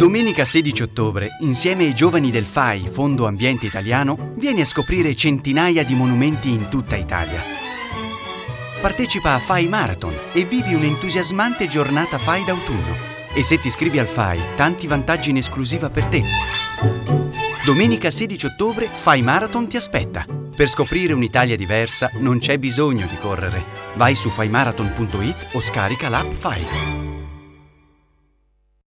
Domenica 16 ottobre, insieme ai giovani del FAI, Fondo Ambiente Italiano, vieni a scoprire centinaia di monumenti in tutta Italia. Partecipa a FAI Marathon e vivi un'entusiasmante giornata FAI d'autunno. E se ti iscrivi al FAI, tanti vantaggi in esclusiva per te. Domenica 16 ottobre, FAI Marathon ti aspetta. Per scoprire un'Italia diversa non c'è bisogno di correre. Vai su faimarathon.it o scarica l'app FAI.